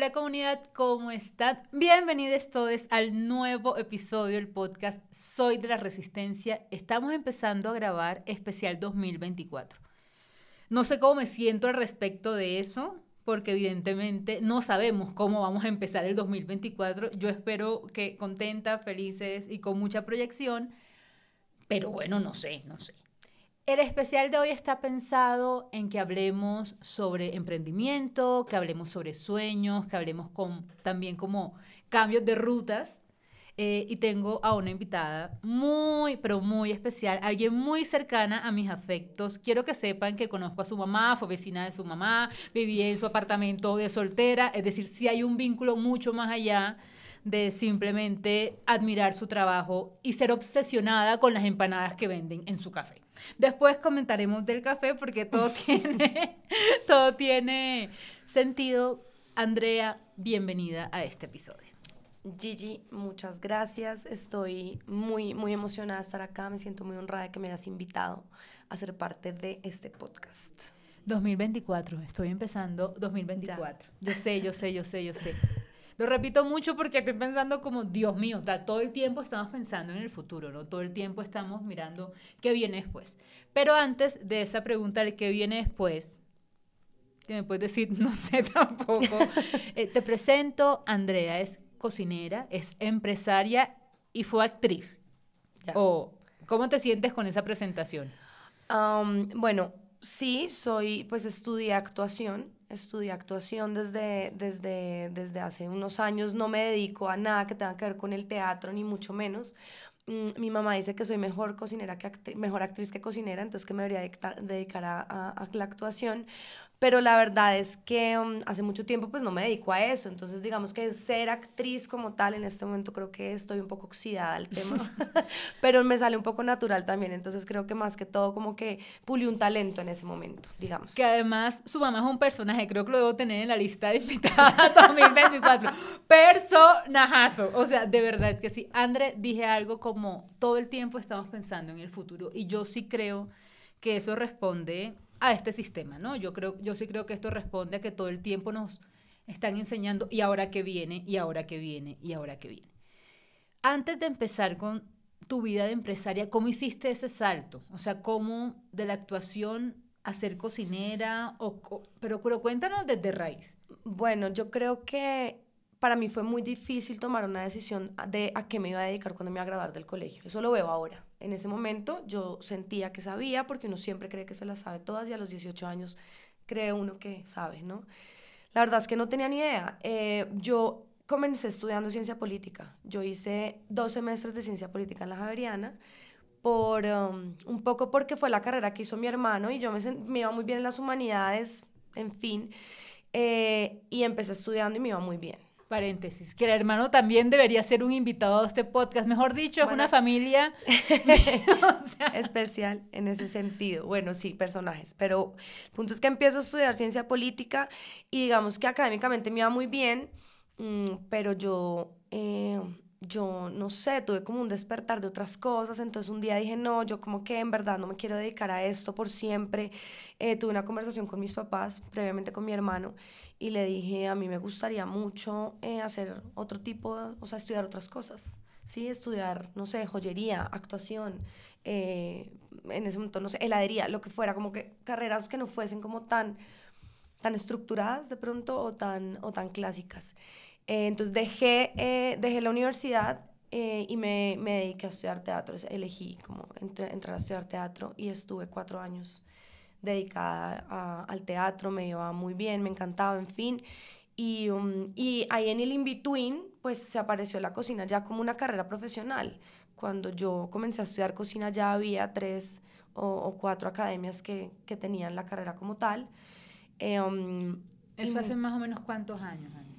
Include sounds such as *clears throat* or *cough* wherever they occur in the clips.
Hola comunidad, ¿cómo están? Bienvenidos todos al nuevo episodio del podcast Soy de la Resistencia. Estamos empezando a grabar especial 2024. No sé cómo me siento al respecto de eso, porque evidentemente no sabemos cómo vamos a empezar el 2024. Yo espero que contenta, felices y con mucha proyección, pero bueno, no sé, no sé. El especial de hoy está pensado en que hablemos sobre emprendimiento, que hablemos sobre sueños, que hablemos también como cambios de rutas. Eh, y tengo a una invitada muy, pero muy especial, alguien muy cercana a mis afectos. Quiero que sepan que conozco a su mamá, fue vecina de su mamá, viví en su apartamento de soltera, es decir, si hay un vínculo mucho más allá de simplemente admirar su trabajo y ser obsesionada con las empanadas que venden en su café. Después comentaremos del café porque todo *laughs* tiene, todo tiene sentido. Andrea, bienvenida a este episodio. Gigi, muchas gracias. Estoy muy, muy emocionada de estar acá. Me siento muy honrada de que me hayas invitado a ser parte de este podcast. 2024, estoy empezando 2024. Yo sé, yo sé, yo sé, yo sé. Lo repito mucho porque estoy pensando como, Dios mío, todo el tiempo estamos pensando en el futuro, ¿no? Todo el tiempo estamos mirando qué viene después. Pero antes de esa pregunta de qué viene después, que me puedes decir, *laughs* no sé tampoco, *laughs* eh, te presento, Andrea es cocinera, es empresaria y fue actriz. O, ¿Cómo te sientes con esa presentación? bueno, sí, soy, pues estudié actuación estudié actuación desde, desde, desde hace unos años, no me dedico a nada que tenga que ver con el teatro, ni mucho menos. Mm, mi mamá dice que soy mejor cocinera que mejor actriz que cocinera, entonces que me debería dedicar a, a la actuación, pero la verdad es que um, hace mucho tiempo pues no me dedico a eso, entonces digamos que ser actriz como tal en este momento creo que estoy un poco oxidada al tema, *laughs* *laughs* pero me sale un poco natural también, entonces creo que más que todo como que pulí un talento en ese momento, digamos. Que además su mamá es un personaje, creo que lo debo tener en la lista de invitadas *laughs* 2024, personajazo, o sea, de verdad que sí. André, dije algo como todo el tiempo estamos pensando en el futuro y yo sí creo que eso responde a este sistema, ¿no? Yo, creo, yo sí creo que esto responde a que todo el tiempo nos están enseñando y ahora que viene, y ahora que viene, y ahora que viene. Antes de empezar con tu vida de empresaria, ¿cómo hiciste ese salto? O sea, ¿cómo de la actuación a ser cocinera? O, pero, pero cuéntanos desde raíz. Bueno, yo creo que para mí fue muy difícil tomar una decisión de a qué me iba a dedicar cuando me iba a graduar del colegio. Eso lo veo ahora. En ese momento yo sentía que sabía, porque uno siempre cree que se las sabe todas y a los 18 años cree uno que sabe, ¿no? La verdad es que no tenía ni idea. Eh, yo comencé estudiando ciencia política. Yo hice dos semestres de ciencia política en la Javeriana, por, um, un poco porque fue la carrera que hizo mi hermano y yo me, me iba muy bien en las humanidades, en fin, eh, y empecé estudiando y me iba muy bien paréntesis, que el hermano también debería ser un invitado a este podcast. Mejor dicho, es una familia *laughs* *laughs* especial en ese sentido. Bueno, sí, personajes. Pero el punto es que empiezo a estudiar ciencia política y digamos que académicamente me iba muy bien, mm, pero yo... Eh, yo no sé, tuve como un despertar de otras cosas, entonces un día dije, no, yo como que en verdad no me quiero dedicar a esto por siempre. Eh, tuve una conversación con mis papás, previamente con mi hermano, y le dije, a mí me gustaría mucho eh, hacer otro tipo, o sea, estudiar otras cosas, ¿sí? Estudiar, no sé, joyería, actuación, eh, en ese momento, no sé, heladería, lo que fuera, como que carreras que no fuesen como tan, tan estructuradas de pronto o tan, o tan clásicas. Eh, entonces dejé, dejé la universidad y me, me, dediqué a estudiar teatro. Elegí como entrar a estudiar teatro y estuve cuatro años dedicada al teatro, me iba muy bien, me encantaba, en fin. Y, um, y ahí en el in-between, pues se apareció la cocina ya como una carrera profesional. Cuando yo comencé a estudiar cocina ya había tres o, cuatro academias que, que, tenían la carrera como tal. Eh, um, ¿Eso hace más o menos cuántos años? Mm,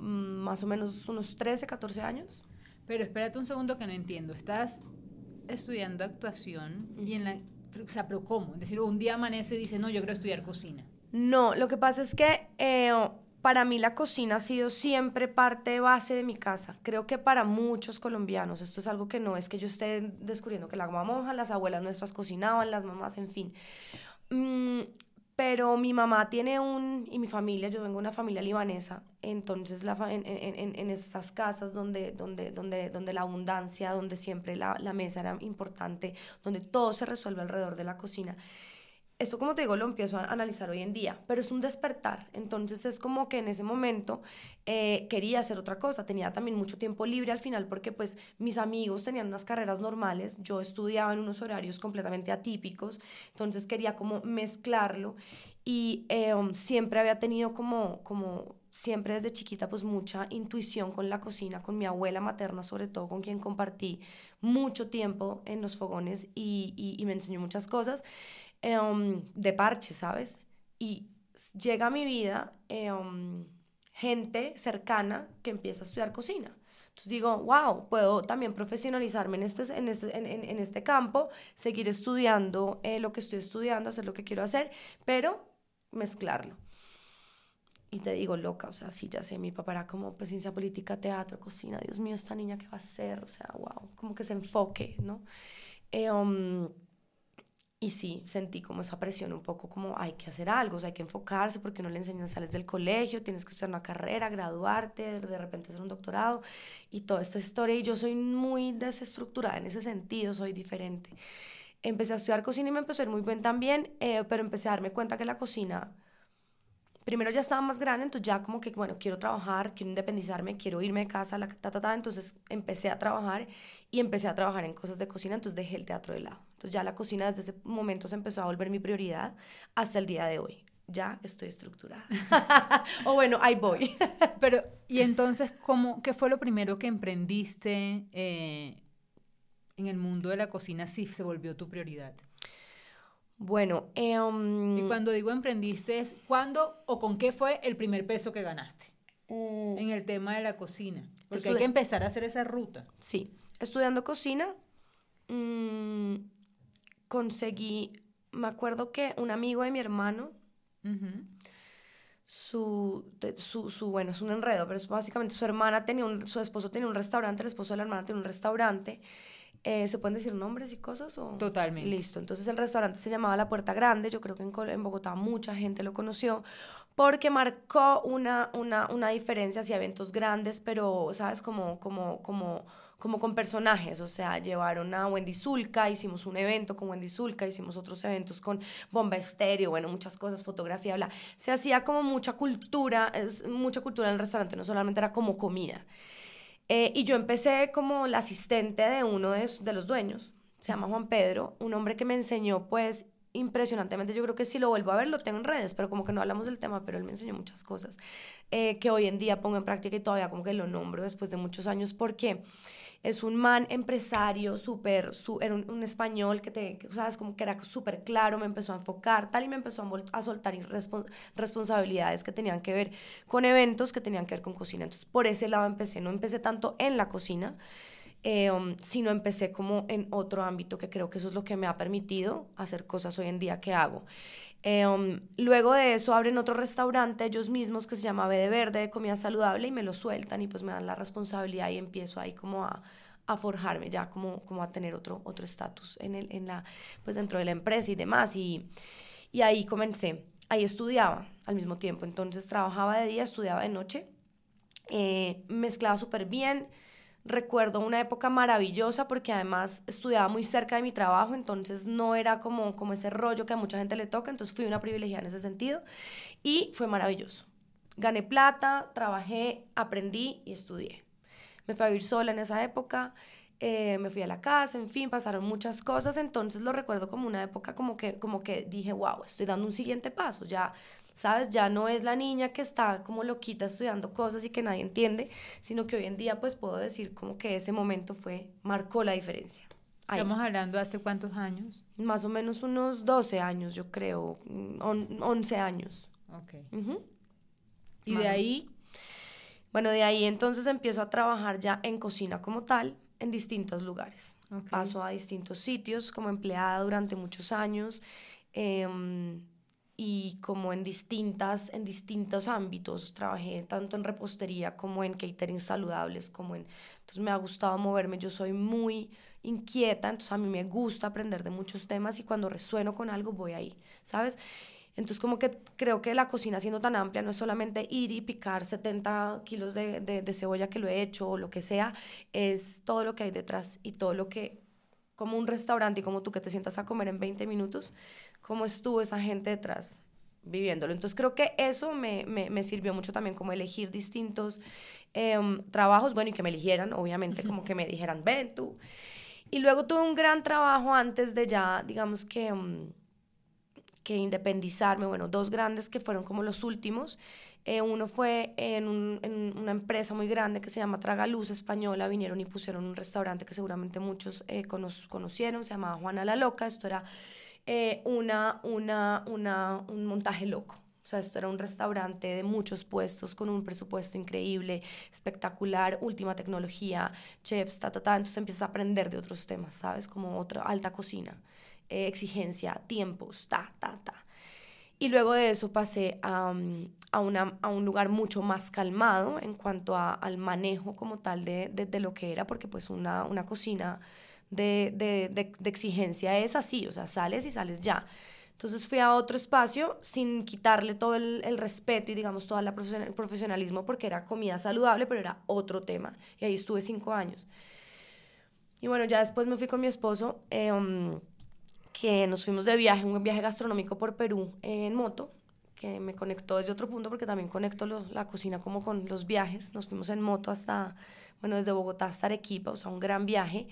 más o menos unos 13, 14 años. Pero espérate un segundo que no entiendo. Estás estudiando actuación y en la o sea, pero ¿cómo? Es decir, un día amanece y dice, no, yo quiero estudiar cocina. No, lo que pasa es que eh, para mí la cocina ha sido siempre parte base de mi casa. Creo que para muchos colombianos, esto es algo que no es que yo esté descubriendo que la monja, las abuelas nuestras cocinaban, las mamás, en fin. Mm, pero mi mamá tiene un, y mi familia, yo vengo de una familia libanesa, entonces la, en, en, en, estas casas donde, donde, donde, donde la abundancia, donde siempre la, la mesa era importante, donde todo se resuelve alrededor de la cocina, esto como te digo lo empiezo a analizar hoy en día, pero es un despertar. Entonces es como que en ese momento eh, quería hacer otra cosa. Tenía también mucho tiempo libre al final porque pues mis amigos tenían unas carreras normales, yo estudiaba en unos horarios completamente atípicos, entonces quería como mezclarlo y um, siempre había tenido como, como siempre desde chiquita pues mucha intuición con la cocina, con mi abuela materna sobre todo, con quien compartí mucho tiempo en los fogones y me enseñó muchas cosas. Em, de parche, ¿sabes? Y llega a mi vida em, gente cercana que empieza a estudiar cocina. Entonces digo, wow, puedo también profesionalizarme en este, en este, en, este campo, seguir estudiando eh, lo que estoy estudiando, hacer lo que quiero hacer, pero mezclarlo. Y te digo, loca, o sea, sí, ya sé, mi papá era como, pues, ciencia política, teatro, cocina, Dios mío, esta niña, ¿qué va a hacer? O sea, wow, como que se enfoque, ¿no? Eh, um, y sí, sentí como esa presión un poco como hay que hacer algo, o sea, hay que enfocarse porque no le enseñan, sales del colegio, tienes que estudiar una carrera, graduarte, de repente hacer un doctorado y toda esta historia. Y yo soy muy desestructurada en ese sentido, soy diferente. Empecé a estudiar cocina y me empezó a ir muy bien también, eh, pero empecé a darme cuenta que la cocina primero ya estaba más grande, entonces ya como que, bueno, quiero trabajar, quiero independizarme, quiero irme de casa, la, ta, ta, ta, entonces empecé a trabajar y empecé a trabajar en cosas de cocina, entonces dejé el teatro de lado. Entonces ya la cocina desde ese momento se empezó a volver mi prioridad hasta el día de hoy. Ya estoy estructurada. *laughs* o bueno, ahí voy. *laughs* Pero, ¿y entonces cómo, qué fue lo primero que emprendiste eh, en el mundo de la cocina si se volvió tu prioridad? Bueno, eh, y cuando digo emprendiste es cuándo o con qué fue el primer peso que ganaste mm. en el tema de la cocina. Porque hay que empezar a hacer esa ruta. Sí, estudiando cocina, mmm, conseguí, me acuerdo que un amigo de mi hermano, su, su, su, bueno, es un enredo, pero es básicamente su hermana tenía un, su esposo tenía un restaurante, el esposo de la hermana tenía un restaurante eh, ¿Se pueden decir nombres y cosas? O? Totalmente. Listo. Entonces el restaurante se llamaba La Puerta Grande. Yo creo que en, en Bogotá mucha gente lo conoció porque marcó una, una, una diferencia hacia eventos grandes, pero, ¿sabes? Como, como, como, como con personajes. O sea, llevaron a Wendy Zulka, hicimos un evento con Wendy Zulka, hicimos otros eventos con Bomba Estéreo, bueno, muchas cosas, fotografía, bla. Se hacía como mucha cultura, es, mucha cultura en el restaurante, no solamente era como comida. Eh, y yo empecé como la asistente de uno de, de, los dueños, se llama Juan Pedro, un hombre que me enseñó pues impresionantemente, yo creo que si lo vuelvo a ver lo tengo en redes, pero como que no hablamos del tema, pero él me enseñó muchas cosas eh, que hoy en día pongo en práctica y todavía como que lo nombro después de muchos años porque es un man empresario, súper, era un, español que te, sabes, como que era súper claro, me empezó a enfocar, tal, y me empezó a, a soltar responsabilidades que tenían que ver con eventos, que tenían que ver con cocina. Entonces, por ese lado empecé, no empecé tanto en la cocina, eh, sino empecé como en otro ámbito, que creo que eso es lo que me ha permitido hacer cosas hoy en día que hago. Um, luego de eso abren otro restaurante ellos mismos que se llama B de Verde de comida saludable y me lo sueltan y pues me dan la responsabilidad y empiezo ahí como a, forjarme ya como, como a tener otro otro estatus en el en la pues dentro de la empresa y demás. Y, y ahí comencé. Ahí estudiaba al mismo tiempo. Entonces trabajaba de día estudiaba de noche eh, mezclaba súper bien recuerdo una época maravillosa porque además estudiaba muy cerca de mi trabajo, entonces no era como, como ese rollo que a mucha gente le toca, entonces fui una privilegiada en ese sentido y fue maravilloso. Gané plata, trabajé, aprendí y estudié. Me fui a vivir sola en esa época, eh, me fui a la casa, en fin, pasaron muchas cosas, entonces lo recuerdo como una época como que, como que dije, wow, estoy dando un siguiente paso, ya, sabes, ya no es la niña que está como loquita estudiando cosas y que nadie entiende, sino que hoy en día pues puedo decir como que ese momento fue, marcó la diferencia. Estamos hablando hace cuántos años? Más o menos unos 12 años, yo creo, 11 años. Ok. ¿Y de ahí? Bueno, de ahí entonces empiezo a trabajar ya en cocina como tal, en distintos lugares. Paso a distintos sitios como empleada durante muchos años em, y como en, distintas, en distintos ámbitos. Trabajé tanto en repostería como en catering saludables, como en... Entonces me ha gustado moverme, yo soy muy inquieta, entonces a mí me gusta aprender de muchos temas y cuando resueno con algo voy ahí, ¿sabes? Entonces como que creo que la cocina siendo tan amplia no es solamente ir y picar 70 kilos de, de, cebolla que lo he hecho o lo que sea, es todo lo que hay detrás y todo lo que, como un restaurante y como tú que te sientas a comer en 20 minutos, cómo estuvo esa gente detrás viviéndolo. Entonces creo que eso me, me, sirvió mucho también como elegir distintos em, trabajos, bueno, y que me eligieran, obviamente, como que me dijeran, ven tú. Y luego tuve un gran trabajo antes de ya, digamos que... Em, que independizarme, bueno, dos grandes que fueron como los últimos. Eh, uno fue en, una empresa muy grande que se llama Tragaluz Española, vinieron y pusieron un restaurante que seguramente muchos eh, conocieron, se llamaba Juana la Loca, esto era eh, una, una, una, un montaje loco. O sea, esto era un restaurante de muchos puestos, con un presupuesto increíble, espectacular, última tecnología, chefs, ta, ta, ta. Entonces empiezas a aprender de otros temas, ¿sabes? Como otra alta cocina. Eh, exigencia, tiempos, ta, ta, ta. Y luego de eso pasé a, mm, a, una, a un lugar mucho más calmado en cuanto a, al manejo como tal de, de, lo que era, porque pues una, una cocina de, de, exigencia es así, o sea, sales y sales ya. Entonces fui a otro espacio sin quitarle todo el, respeto y digamos todo el profesionalismo porque era comida saludable, pero era otro tema. Y ahí estuve cinco años. Y bueno, ya después me fui con mi esposo. Eh, que nos fuimos de viaje, un viaje gastronómico por Perú en moto, que me conectó desde otro punto porque también conecto la cocina como con los viajes. Nos fuimos en moto hasta, bueno, desde Bogotá hasta Arequipa, o sea, un gran viaje.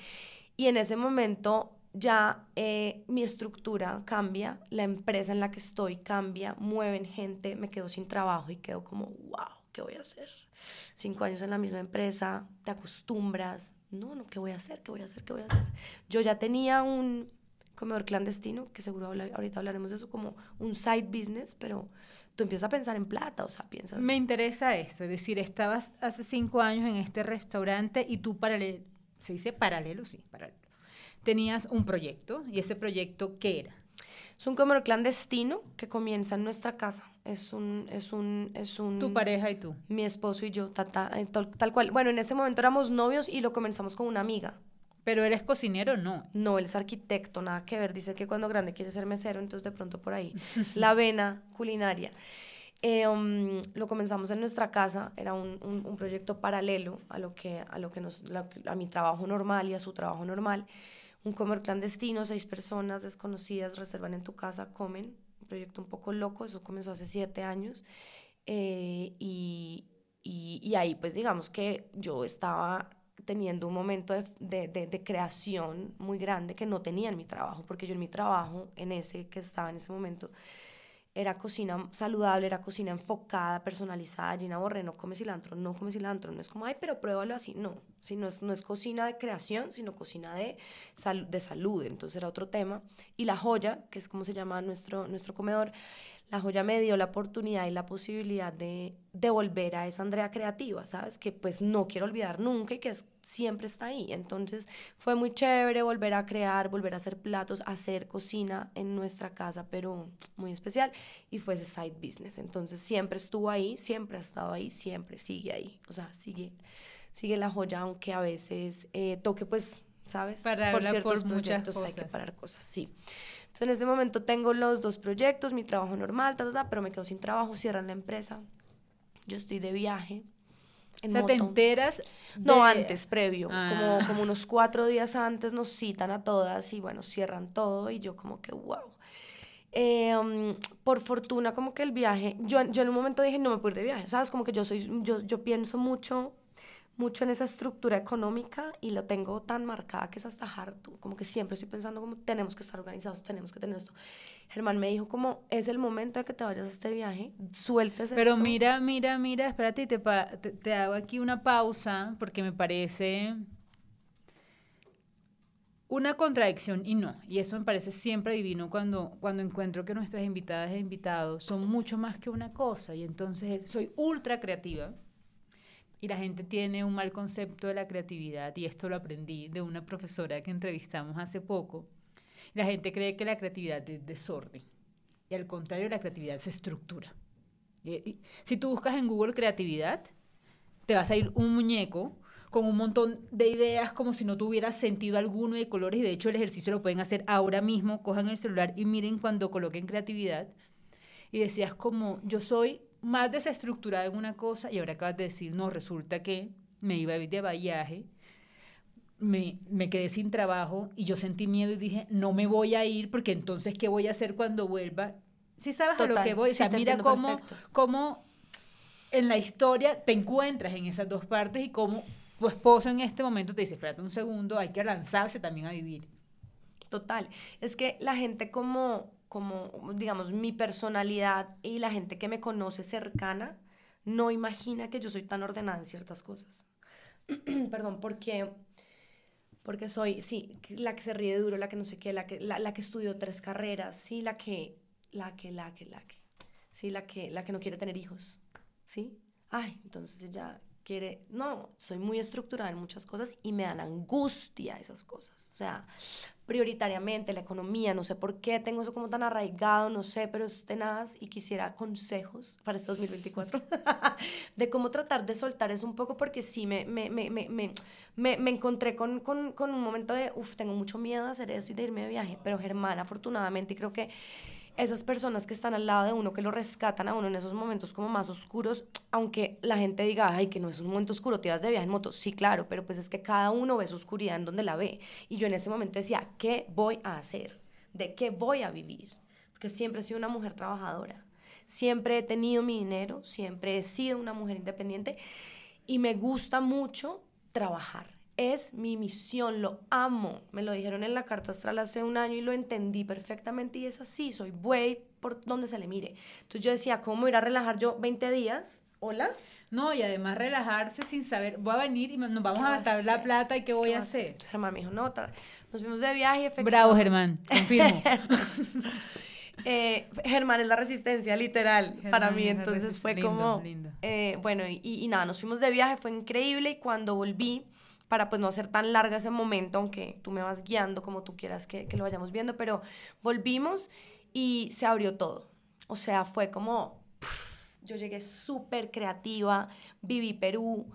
Y en ese momento ya eh, mi estructura cambia, la empresa en la que estoy cambia, mueven gente, me quedo sin trabajo y quedo como, wow, ¿qué voy a hacer? Cinco años en la misma empresa, te acostumbras, no, no, ¿qué voy a hacer? ¿Qué voy a hacer? ¿Qué voy a hacer? Yo ya tenía un, comedor clandestino, que seguro ahorita hablaremos de eso como un side business, pero tú empiezas a pensar en plata, o sea, piensas... Me interesa esto, es decir, estabas hace cinco años en este restaurante y tú paralelo, se dice paralelo, sí, paralelo. Tenías un proyecto y ese proyecto, ¿qué era? Es un comedor clandestino que comienza en nuestra casa. Es un, es un, es un... Tu pareja y tú. Mi esposo y yo, eh, tal, tal cual. Bueno, en ese momento éramos novios y lo comenzamos con una amiga. Pero él es cocinero, no. No, él es arquitecto, nada que ver. Dice que cuando grande quiere ser mesero, entonces de pronto por ahí. *laughs* La vena culinaria. Eh, um, lo comenzamos en nuestra casa, era un, un, proyecto paralelo a lo que, a, lo que nos, a mi trabajo normal y a su trabajo normal. Un comer clandestino, seis personas desconocidas reservan en tu casa, comen. Un proyecto un poco loco, eso comenzó hace siete años. Eh, y, y, y ahí pues digamos que yo estaba teniendo un momento de, de, de, creación muy grande que no tenía en mi trabajo, porque yo en mi trabajo, en ese que estaba en ese momento, era cocina saludable, era cocina enfocada, personalizada. Gina Borre no come cilantro, no come cilantro. No es como, ay, pero pruébalo así. No, si no, es, no es cocina de creación, sino cocina de, de salud. Entonces era otro tema. Y La Joya, que es como se llama nuestro, nuestro comedor, la joya me dio la oportunidad y la posibilidad de, devolver a esa Andrea creativa, ¿sabes? Que pues no quiero olvidar nunca y que siempre está ahí. Entonces fue muy chévere volver a crear, volver a hacer platos, hacer cocina en nuestra casa, pero muy especial. Y fue ese side business. Entonces siempre estuvo ahí, siempre ha estado ahí, siempre sigue ahí. O sea, sigue, sigue la joya, aunque a veces eh, toque pues, ¿sabes? por ciertos proyectos hay que parar cosas, sí en ese momento tengo los dos proyectos, mi trabajo normal, pero me quedo sin trabajo, cierran la empresa. Yo estoy de viaje. En o sea, ¿te enteras? No, antes, previo. Como, ah. como unos cuatro días antes nos citan a todas y bueno, cierran todo y yo como que, wow. Em, por fortuna, como que el viaje, yo, yo en un momento dije, no me puedo ir de viaje, ¿sabes? Como que yo soy, yo, yo pienso mucho mucho en esa estructura económica y lo tengo tan marcada que es hasta harto, como que siempre estoy pensando como tenemos que estar organizados, tenemos que tener esto. Germán me dijo como es el momento de que te vayas a este viaje, sueltes Pero mira, mira, mira, espérate, te, te, te hago aquí una pausa porque me parece una contradicción y no. Y eso me parece siempre divino cuando, cuando encuentro que nuestras invitadas e invitados son mucho más que una cosa. Y entonces soy ultra creativa y la gente tiene un mal concepto de la creatividad y esto lo aprendí de una profesora que entrevistamos hace poco. La gente cree que la creatividad es desorden y al contrario la creatividad es estructura. si tú buscas en Google creatividad, te vas a ir un muñeco con un montón de ideas como si no tuviera sentido alguno de colores y de hecho el ejercicio lo pueden hacer ahora mismo, cojan el celular y miren cuando coloquen creatividad y decías como, yo soy más desestructurada en una cosa y ahora acabas de decir, no, resulta que me iba a ir de viaje, me, me, quedé sin trabajo y yo sentí miedo y dije, no me voy a ir porque entonces, ¿qué voy a hacer cuando vuelva? Si sabes a lo que voy, o sea, mira cómo, cómo en la historia te encuentras en esas dos partes y cómo tu esposo en este momento te dice, espérate un segundo, hay que lanzarse también a vivir. Total, es que la gente como, como, digamos, mi personalidad y la gente que me conoce cercana, no imagina que yo soy tan ordenada en ciertas cosas. *clears throat* Perdón, porque porque soy, sí, la que se ríe duro, la que no sé qué, la que, la, la, que estudió tres carreras, sí, la que, la que, la que, la que, sí, la que, la que no quiere tener hijos, ¿sí? Ay, entonces ya quiere, no, soy muy estructurada en muchas cosas y me dan angustia esas cosas, o sea, prioritariamente la economía, no sé por qué tengo eso como tan arraigado, no sé, pero es tenaz y quisiera consejos para este 2024 *laughs* de cómo tratar de soltar eso un poco porque sí me, me, me, me, me encontré con, con, con un momento de, uff, tengo mucho miedo de hacer esto y de irme de viaje, pero Germán afortunadamente creo que esas personas que están al lado de uno, que lo rescatan a uno en esos momentos como más oscuros, aunque la gente diga, ay, que no es un momento oscuro, te vas de viaje en moto, sí, claro, pero pues es que cada uno ve su oscuridad en donde la ve. Y yo en ese momento decía, ¿qué voy a hacer? ¿De qué voy a vivir? Porque siempre he sido una mujer trabajadora, siempre he tenido mi dinero, siempre he sido una mujer independiente y me gusta mucho trabajar es mi misión, lo amo. Me lo dijeron en la carta astral hace un año y lo entendí perfectamente y es así, soy buey por donde se le mire. Entonces yo decía, ¿cómo ir a relajar yo 20 días? ¿Hola? No, y además relajarse sin saber, voy a venir y nos vamos a gastar la plata y qué voy a hacer. Germán me dijo, no, nos fuimos de viaje. Bravo, Germán, confirmo. *laughs* eh, Germán es la resistencia, literal, para mí. Entonces fue como, eh, bueno, y, y nada, nos fuimos de viaje, fue increíble y cuando volví para pues no hacer tan larga ese momento, aunque tú me vas guiando como tú quieras que, que lo vayamos viendo, pero volvimos y se abrió todo. O sea, fue como, yo llegué súper creativa, viví Perú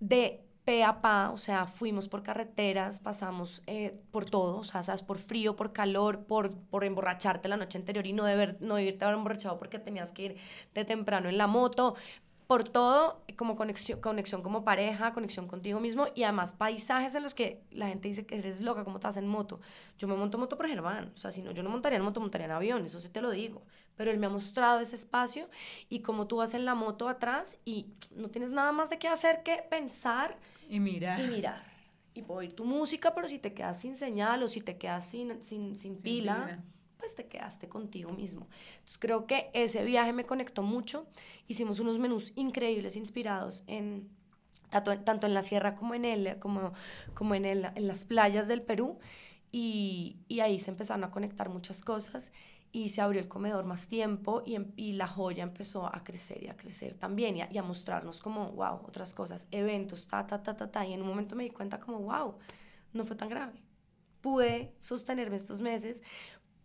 de pe a pa, o sea, fuimos por carreteras, pasamos eh, por todo, o sea, por frío, por calor, por, por emborracharte la noche anterior y no, deber, no irte a emborrachado porque tenías que ir de temprano en la moto, por todo, como conexión, conexión como pareja, conexión contigo mismo y además paisajes en los que la gente dice que eres loca, como estás en moto. Yo me monto moto por Germán, o sea, si no, yo no montaría en moto, montaría en avión, eso sí te lo digo. Pero él me ha mostrado ese espacio y como tú vas en la moto atrás y no tienes nada más de qué hacer que pensar y mirar. Y mirar. Y oír tu música, pero si te quedas sin señal o si te quedas sin, sin, sin, pila pues te quedaste contigo mismo. Entonces creo que ese viaje me conectó mucho. Hicimos unos menús increíbles inspirados en tanto, en la sierra como en, el, como, como en, el, en las playas del Perú. Y, y, ahí se empezaron a conectar muchas cosas y se abrió el comedor más tiempo y, em, y la joya empezó a crecer y a crecer también y a, y a, mostrarnos como, wow, otras cosas, eventos, ta, ta, ta, ta, ta. Y en un momento me di cuenta como, wow, no fue tan grave. Pude sostenerme estos meses,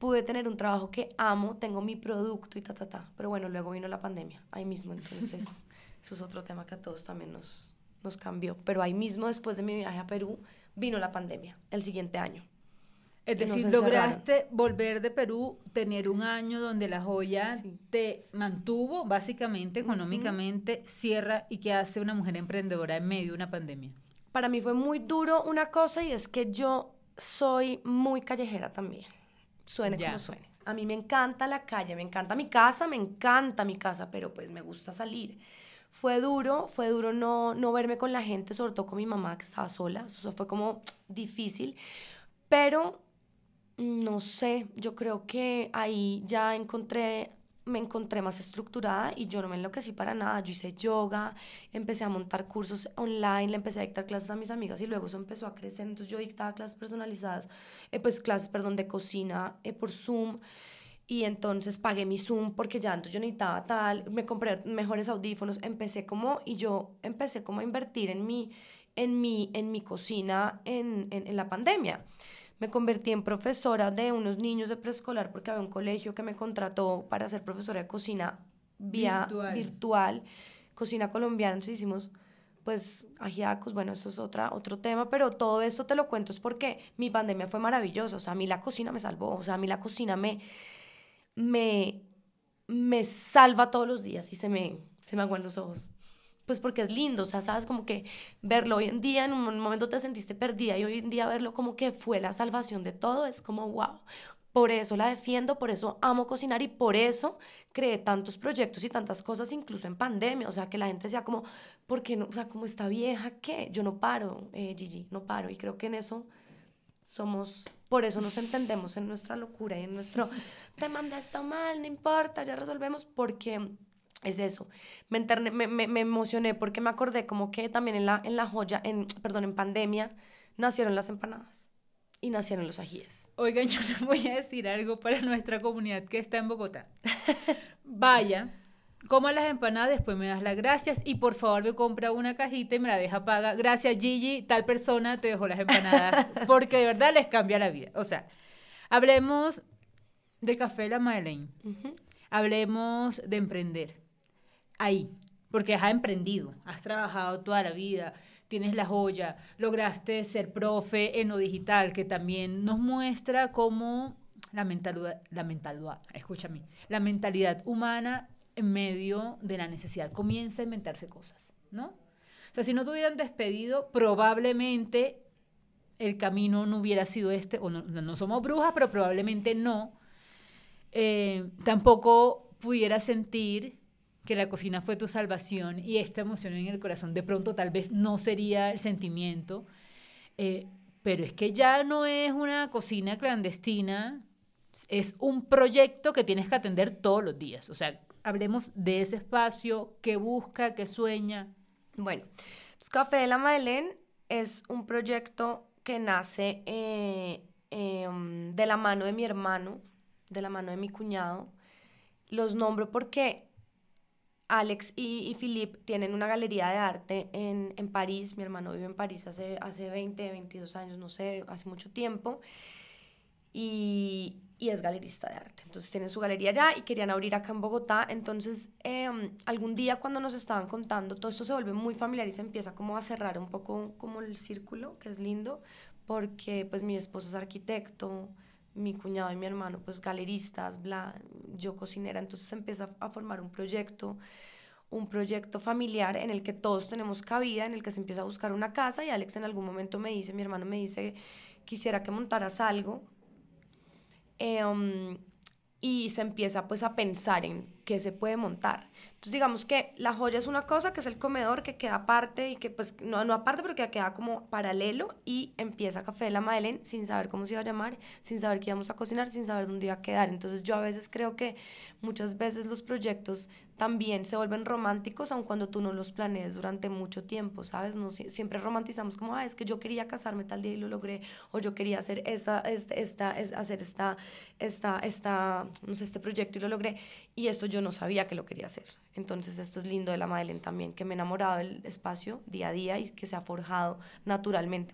pude tener un trabajo que amo, tengo mi producto y ta, ta, ta. Pero bueno, luego vino la pandemia, ahí mismo. Entonces, *laughs* eso es otro tema que a todos también nos, nos cambió. Pero ahí mismo, después de mi viaje a Perú, vino la pandemia, el siguiente año. Es decir, lograste volver de Perú, tener un año donde la joya te mantuvo básicamente económicamente, cierra y que hace una mujer emprendedora en medio de una pandemia. Para mí fue muy duro una cosa y es que yo soy muy callejera también suene como suene. A mí me encanta la calle, me encanta mi casa, me encanta mi casa, pero pues me gusta salir. Fue duro, fue duro no, no verme con la gente, sobre todo con mi mamá que estaba sola, eso fue como difícil, pero no sé, yo creo que ahí ya encontré me encontré más estructurada y yo no me enloquecí para nada. Yo hice yoga, empecé a montar cursos online, le empecé a dictar clases a mis amigas y luego eso empezó a crecer. Entonces yo dictaba clases personalizadas, eh, pues clases, perdón, de cocina eh, por Zoom. Y entonces pagué mi Zoom porque ya entonces yo necesitaba tal, me compré mejores audífonos, empecé como, y yo empecé como a invertir en mi, en mi, en mi cocina en, en, en la pandemia me convertí en profesora de unos niños de preescolar porque había un colegio que me contrató para ser profesora de cocina vía virtual, cocina colombiana. Entonces hicimos pues ajiacos, bueno, eso es otra, otro tema, pero todo esto te lo cuento es porque mi pandemia fue maravillosa, o sea, a mí la cocina me salvó, o sea, a mí la cocina me, me, me salva todos los días y se me, se me aguan los ojos. Pues porque es lindo, o sea, sabes, como que verlo hoy en día, en un momento te sentiste perdida y hoy en día verlo como que fue la salvación de todo, es como, wow. Por eso la defiendo, por eso amo cocinar y por eso creé tantos proyectos y tantas cosas, incluso en pandemia. O sea, que la gente sea como, ¿por qué no? O sea, como está vieja, ¿qué? Yo no paro, eh, Gigi, no paro. Y creo que en eso somos, por eso nos entendemos en nuestra locura y en nuestro, *laughs* te manda esto mal, no importa, ya resolvemos, porque es eso. Me, me, me, me, emocioné porque me acordé como que también en la, en la joya, en, perdón, en pandemia, nacieron las empanadas y nacieron los ajíes. Oigan, *laughs* yo les voy a decir algo para nuestra comunidad que está en Bogotá. Vaya, coma las empanadas, después me das las gracias y por favor me compra una cajita y me la deja paga. Gracias Gigi, tal persona te dejó las empanadas *laughs* porque de verdad les cambia la vida. O sea, hablemos de Café La Madeleine. Hablemos de emprender. Ahí, porque has emprendido, has trabajado toda la vida, tienes la joya, lograste ser profe en lo digital, que también nos muestra cómo la mentalidad, la mentalidad, escúchame, la mentalidad humana en medio de la necesidad comienza a inventarse cosas, ¿no? O sea, si no te hubieran despedido, probablemente el camino no hubiera sido este, o no, somos brujas, pero probablemente no. Eh, tampoco pudiera sentir que la cocina fue tu salvación y esta emoción en el corazón de pronto tal vez no sería el sentimiento, eh, pero es que ya no es una cocina clandestina, es un proyecto que tienes que atender todos los días. O sea, hablemos de ese espacio, que busca, que sueña. Bueno, Café de la Madeleine es un proyecto que nace eh, em, de la mano de mi hermano, de la mano de mi cuñado. Los nombro porque Alex y, y Philippe tienen una galería de arte en, en, París. Mi hermano vive en París hace, hace 20, 22 años, no sé, hace mucho tiempo. Y, y es galerista de arte. Entonces tienen su galería allá y querían abrir acá en Bogotá. Entonces, em, algún día cuando nos estaban contando, todo esto se vuelve muy familiar y se empieza como a cerrar un poco como el círculo, que es lindo, porque pues mi esposo es arquitecto, mi cuñado y mi hermano, pues galeristas, bla, yo cocinera, entonces se empieza a formar un proyecto, un proyecto familiar en el que todos tenemos cabida, en el que se empieza a buscar una casa y Alex en algún momento me dice, mi hermano me dice, quisiera que montaras algo. Em, y se empieza pues a pensar en qué se puede montar. Entonces digamos que la joya es una cosa, que es el comedor que queda aparte y que pues no, no aparte pero que queda como paralelo y empieza Café de la Madeleine sin saber cómo se iba a llamar, sin saber qué íbamos a cocinar, sin saber dónde iba a quedar. Entonces yo a veces creo que muchas veces los proyectos también se vuelven románticos aun cuando tú no los planees durante mucho tiempo, ¿sabes? No, siempre romantizamos como, ah, es que yo quería casarme tal día y lo logré, o yo quería hacer esta, este, esta, esta hacer esta, esta, esta, no sé, este proyecto y lo logré, y esto yo no sabía que lo quería hacer. Entonces esto es lindo de la Madeleine también, que me he enamorado del espacio día a día y que se ha forjado naturalmente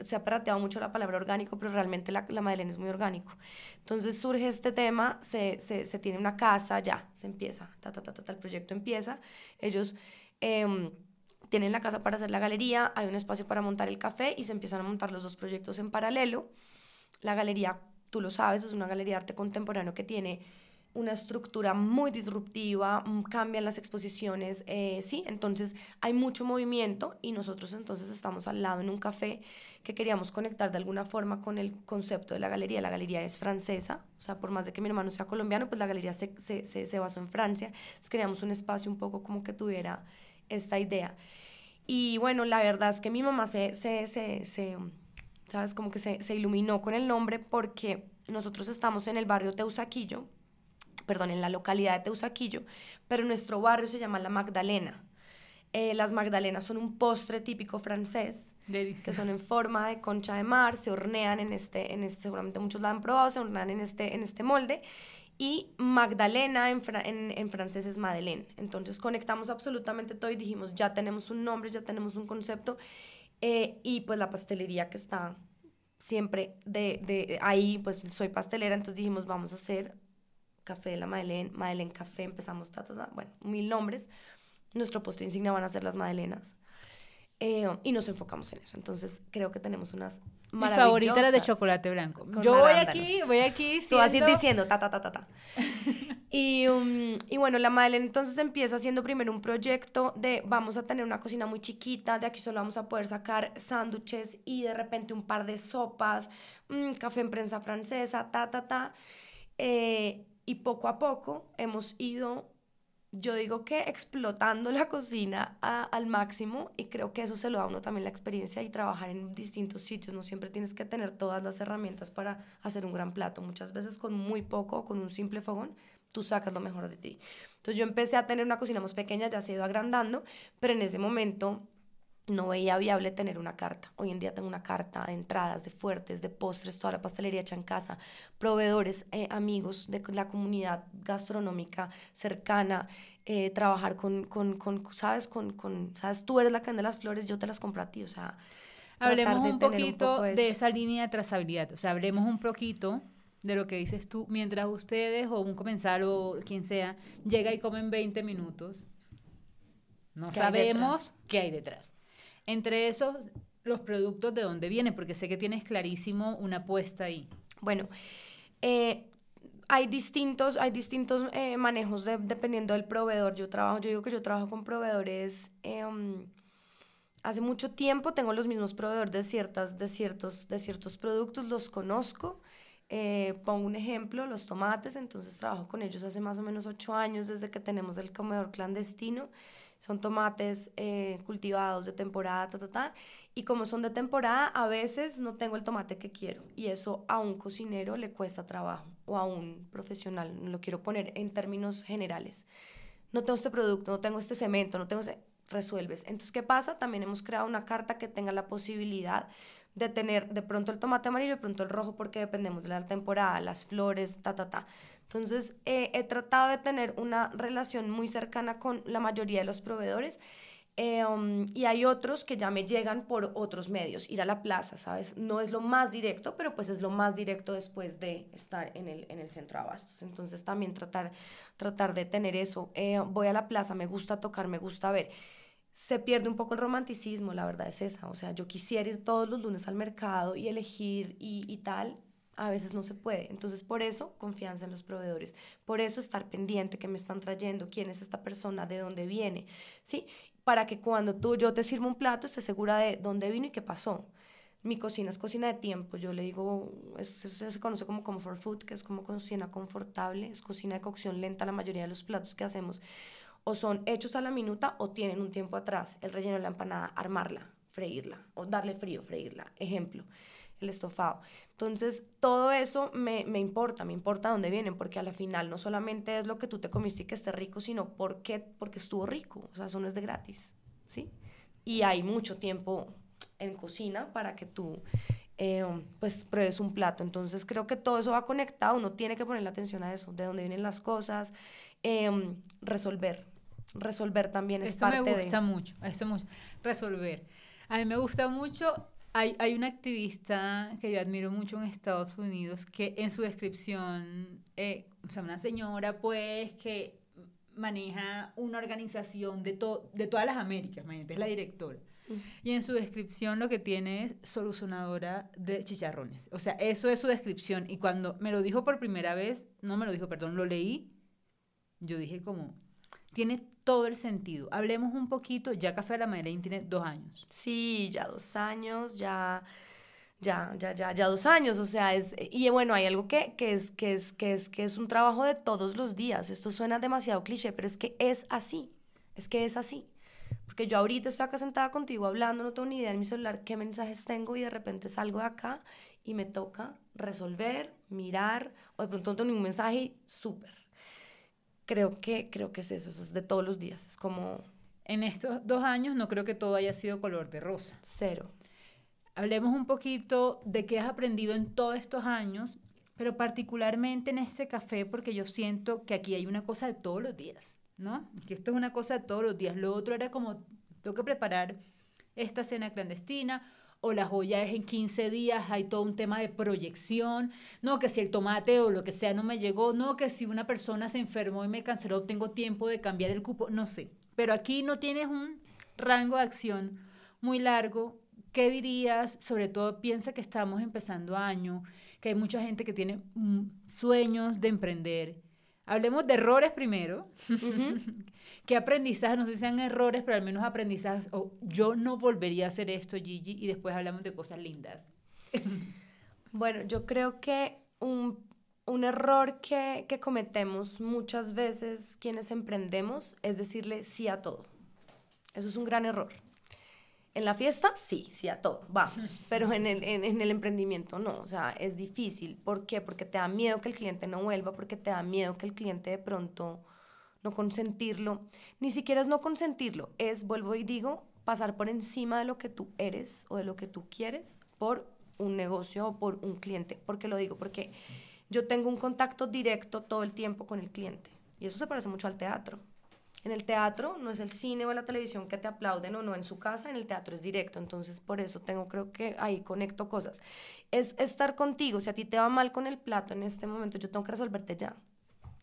se ha prateado mucho la palabra orgánico, pero realmente la, la Madeleine es muy orgánico. Entonces surge este tema, se, se, tiene una casa, ya, se empieza, ta, ta, ta, ta, el proyecto empieza. Ellos em, tienen la casa para hacer la galería, hay un espacio para montar el café y se empiezan a montar los dos proyectos en paralelo. La galería, tú lo sabes, es una galería de arte contemporáneo que tiene una estructura muy disruptiva, mm, cambian las exposiciones, eh, sí, entonces hay mucho movimiento y nosotros entonces estamos al lado en un café que queríamos conectar de alguna forma con el concepto de la galería. La galería es francesa, o sea, por más de que mi hermano sea colombiano, pues la galería se, se, se, basó en Francia, entonces queríamos un espacio un poco como que tuviera esta idea. Y bueno, la verdad es que mi mamá se, se, se, se ¿sabes? Como que se, se iluminó con el nombre porque nosotros estamos en el barrio Teusaquillo, perdón, en la localidad de Teusaquillo, pero nuestro barrio se llama La Magdalena. Eh, las magdalenas son un postre típico francés, que son en forma de concha de mar, se hornean en este, en este seguramente muchos la han probado, se hornean en este, en este molde, y Magdalena en, en, francés es Madeleine. Entonces conectamos absolutamente todo y dijimos, ya tenemos un nombre, ya tenemos un concepto, eh, y pues la pastelería que está siempre de, de, ahí, pues soy pastelera, entonces dijimos, vamos a hacer Café de la Madeleine, Madeleine Café, empezamos, ta, ta, ta, bueno, mil nombres. Nuestro postre insignia van a ser las Madelenas. Eh, y nos enfocamos en eso. Entonces, creo que tenemos unas Mi favorita es de chocolate blanco. Yo voy aquí, voy aquí *laughs* Tú vas a ir diciendo ta, ta, ta, ta, ta. *laughs* Y, um, y, bueno, la Madeleine entonces empieza haciendo primero un proyecto de vamos a tener una cocina muy chiquita, de aquí solo vamos a poder sacar sándwiches y de repente un par de sopas, mm, café en prensa francesa, ta, ta, ta. Eh, y poco a poco hemos ido yo digo que explotando la cocina al máximo y creo que eso se lo da a uno también la experiencia y trabajar en distintos sitios. No siempre tienes que tener todas las herramientas para hacer un gran plato. Muchas veces con muy poco, con un simple fogón, tú sacas lo mejor de ti. Entonces yo empecé a tener una cocina más pequeña, ya se ha ido agrandando, pero en ese momento no veía viable tener una carta. Hoy en día tengo una carta de entradas, de fuertes, de postres, toda la pastelería hecha en casa, proveedores, eh, amigos de la comunidad gastronómica cercana, eh, trabajar con, con, con, ¿sabes? Con, con, ¿sabes? Tú eres la que vende las flores, yo te las compro a ti, o sea... Hablemos un poquito de esa línea de trazabilidad, o sea, hablemos un poquito de lo que dices tú, mientras ustedes o un comensal o quien sea llega y come en 20 minutos, no sabemos qué hay detrás. Entre esos, los productos de dónde vienen, porque sé que tienes clarísimo una apuesta ahí. Bueno, eh, hay distintos, hay distintos eh, manejos dependiendo del proveedor. Yo trabajo, yo digo que yo trabajo con proveedores em, hace mucho tiempo, tengo los mismos proveedores de, ciertas, de, ciertos, de ciertos productos, los conozco. Eh, pongo un ejemplo, los tomates, entonces trabajo con ellos hace más o menos ocho años desde que tenemos el comedor clandestino son tomates eh, cultivados de temporada, ta, ta, ta. Y como son de temporada, a veces no tengo el tomate que quiero. Y eso a un cocinero le cuesta trabajo o a un profesional. Lo quiero poner en términos generales. No tengo este producto, no tengo este cemento, no tengo ese... Resuelves. Entonces, ¿qué pasa? También hemos creado una carta que tenga la posibilidad de tener de pronto el tomate amarillo de pronto el rojo porque dependemos de la temporada, las flores, ta, ta, ta. Entonces, eh, he tratado de tener una relación muy cercana con la mayoría de los proveedores. Eh, um, y hay otros que ya me llegan por otros medios, ir a la plaza, ¿sabes? No es lo más directo, pero pues es lo más directo después de estar en el, en el centro de abastos. Entonces también tratar, tratar de tener eso. Eh, voy a la plaza, me gusta tocar, me gusta ver. Se pierde un poco el romanticismo, la verdad es esa. O sea, yo quisiera ir todos los lunes al mercado y elegir y, y tal, a veces no se puede. Entonces, por eso, confianza en los proveedores. Por eso, estar pendiente que me están trayendo, quién es esta persona, de dónde viene, ¿sí? Para que cuando tú, yo te sirva un plato, estés segura de dónde vino y qué pasó. Mi cocina es cocina de tiempo. Yo le digo, eso se conoce como comfort food, que es como cocina confortable, es cocina de cocción lenta la mayoría de los platos que hacemos. O son hechos a la minuta o tienen un tiempo atrás. El relleno de la empanada, armarla, freírla, o darle frío, freírla. Ejemplo el estofado. Entonces, todo eso me, me, importa, me importa dónde vienen, porque a la final no solamente es lo que tú te comiste y que esté rico, sino por qué, porque estuvo rico, o sea, eso no es de gratis, ¿sí? Y hay mucho tiempo en cocina para que tú, eh, pues, pruebes un plato. Entonces, creo que todo eso va conectado, uno tiene que poner la atención a eso, de dónde vienen las cosas, eh, resolver, resolver también es parte me gusta mucho, eso mucho, resolver. A mí me gusta mucho hay, hay una activista que yo admiro mucho en Estados Unidos que en su descripción, eh, o sea, una señora pues que maneja una organización de, de todas las Américas, es la directora. Y en su descripción lo que tiene es solucionadora de chicharrones. O sea, eso es su descripción. Y cuando me lo dijo por primera vez, no me lo dijo, perdón, lo leí, yo dije como, tiene todo el sentido. Hablemos un poquito, ya Café de la Madeleine tiene dos años. Sí, ya dos años, ya, ya, ya, ya, ya dos años, o sea, es, y bueno, hay algo que, que, es, que, es, que, es, que es un trabajo de todos los días. Esto suena demasiado cliché, pero es que es así, es que es así. Porque yo ahorita estoy acá sentada contigo hablando, no tengo ni idea en mi celular qué mensajes tengo y de repente salgo de acá y me toca resolver, mirar, o de pronto no tengo ningún mensaje, súper creo que, creo que es eso, eso es de todos los días, es como... En estos dos años no creo que todo haya sido color de rosa. Cero. Hablemos un poquito de qué has aprendido en todos estos años, pero particularmente en este café, porque yo siento que aquí hay una cosa de todos los días, ¿no? Que esto es una cosa de todos los días. Lo otro era como, tengo que preparar esta cena clandestina o la joya es en 15 días, hay todo un tema de proyección, no que si el tomate o lo que sea no me llegó, no que si una persona se enfermó y me canceló, tengo tiempo de cambiar el cupo, no sé. Pero aquí no tienes un rango de acción muy largo. ¿Qué dirías? Sobre todo piensa que estamos empezando año, que hay mucha gente que tiene mm, sueños de emprender. Hablemos de errores primero. *laughs* ¿Qué aprendizaje? No sé si sean errores, pero al menos aprendizajes. O yo no volvería a hacer esto, Gigi, y después hablamos de cosas lindas. *laughs* bueno, yo creo que un, un error que, que cometemos muchas veces quienes emprendemos es decirle sí a todo. Eso es un gran error. En la fiesta, sí, sí a todo, vamos. Pero en el, en, el, emprendimiento no, o sea, es difícil. ¿Por qué? Porque te da miedo que el cliente no vuelva, porque te da miedo que el cliente de pronto no consentirlo. Ni siquiera es no consentirlo, es, vuelvo y digo, pasar por encima de lo que tú eres o de lo que tú quieres por un negocio o por un cliente. ¿Por qué lo digo? Porque yo tengo un contacto directo todo el tiempo con el cliente. Y eso se parece mucho al teatro. En el teatro no es el cine o la televisión que te aplauden o no en su casa, en el teatro es directo, entonces por eso tengo, creo que ahí conecto cosas. Es estar contigo, si a ti te va mal con el plato en este momento, yo tengo que resolverte ya.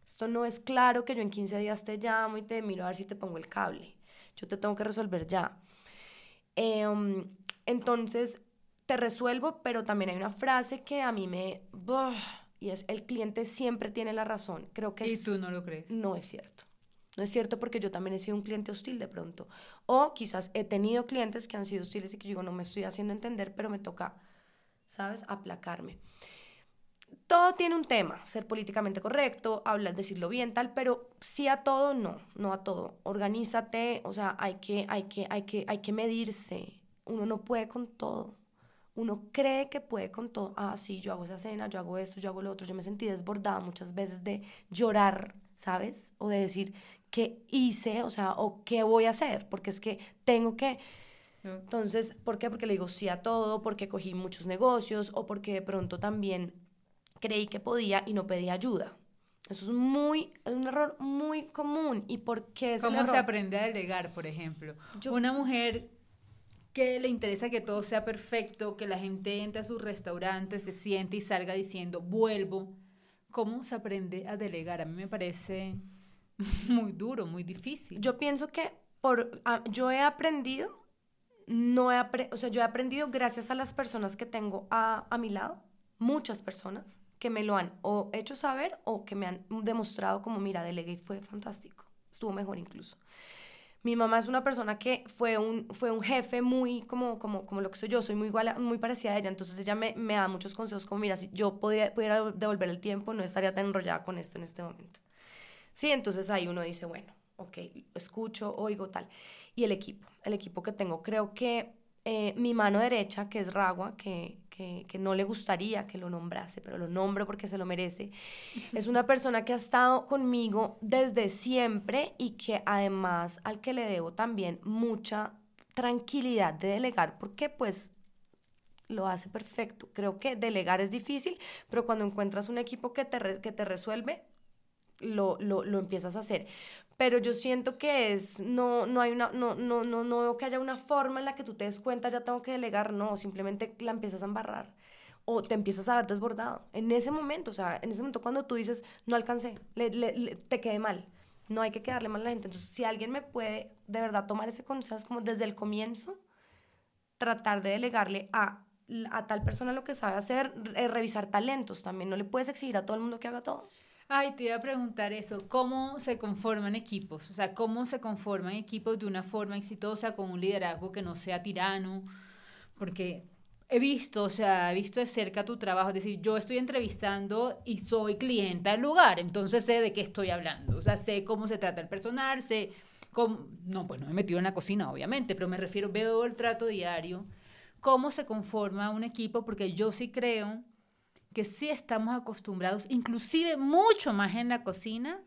Esto no es claro que yo en 15 días te llamo y te miro a ver si te pongo el cable. Yo te tengo que resolver ya. Em, entonces, te resuelvo, pero también hay una frase que a mí me... y es, el cliente siempre tiene la razón. Creo que ¿Y tú no lo crees? No es cierto. No es cierto porque yo también he sido un cliente hostil de pronto. O quizás he tenido clientes que han sido hostiles y que yo digo, no me estoy haciendo entender, pero me toca, ¿sabes?, aplacarme. Todo tiene un tema, ser políticamente correcto, hablar, decirlo bien, tal, pero sí a todo, no, no a todo. Organízate, o sea, hay que, hay que, hay que, hay que medirse. Uno no puede con todo. Uno cree que puede con todo. Ah, sí, yo hago esa cena, yo hago esto, yo hago lo otro. Yo me sentí desbordada muchas veces de llorar, ¿sabes? O de decir, qué hice, o sea, o qué voy a hacer, porque es que tengo que... Entonces, ¿por qué? Porque le digo sí a todo, porque cogí muchos negocios o porque de pronto también creí que podía y no pedí ayuda. Eso es muy, es un error muy común. ¿Y por qué es ¿Cómo se aprende a delegar, por ejemplo? Una mujer que le interesa que todo sea perfecto, que la gente entre a sus restaurantes, se siente y salga diciendo, vuelvo. ¿Cómo se aprende a delegar? A mí me parece *laughs* muy duro, muy difícil. Yo pienso que por, ah, yo he aprendido, no he o sea, yo he aprendido gracias a las personas que tengo a, a mi lado, muchas personas que me lo han o hecho saber o que me han demostrado como, mira, delegué y fue fantástico, estuvo mejor incluso. Mi mamá es una persona que fue un, fue un jefe muy como, como, como lo que soy yo, soy muy, igual muy parecida a ella, entonces ella me, me da muchos consejos como, mira, si yo podría, pudiera devolver el tiempo, no estaría tan enrollada con esto en este momento. Sí, entonces ahí uno dice, bueno, ok, escucho, oigo, tal. Y el equipo, el equipo que tengo, creo que eh, mi mano derecha, que es Ragua, que, que, que, no le gustaría que lo nombrase, pero lo nombro porque se lo merece, *laughs* es una persona que ha estado conmigo desde siempre y que además al que le debo también mucha tranquilidad de delegar, porque pues lo hace perfecto. Creo que delegar es difícil, pero cuando encuentras un equipo que te, que te resuelve, lo, lo, lo, empiezas a hacer. Pero yo siento que es, no, no hay una, no, no, no, no veo que haya una forma en la que tú te des cuenta, ya tengo que delegar, no, simplemente la empiezas a embarrar o te empiezas a ver desbordado. En ese momento, o sea, en ese momento cuando tú dices, no alcancé, le, te quedé mal, no hay que quedarle mal a la gente. Entonces, si alguien me puede de verdad tomar ese consejo, es como desde el comienzo, tratar de delegarle a, a tal persona lo que sabe hacer, revisar talentos también. No le puedes exigir a todo el mundo que haga todo. Ay, te iba a preguntar eso, ¿cómo se conforman equipos? O sea, ¿cómo se conforman equipos de una forma exitosa con un liderazgo que no sea tirano? Porque he visto, o sea, he visto de cerca tu trabajo, es decir, yo estoy entrevistando y soy clienta del lugar, entonces sé de qué estoy hablando, o sea, sé cómo se trata el personal, sé cómo, no, pues no me he metido en la cocina, obviamente, pero me refiero, veo el trato diario, cómo se conforma un equipo, porque yo sí creo que sí estamos acostumbrados, inclusive mucho más en la cocina,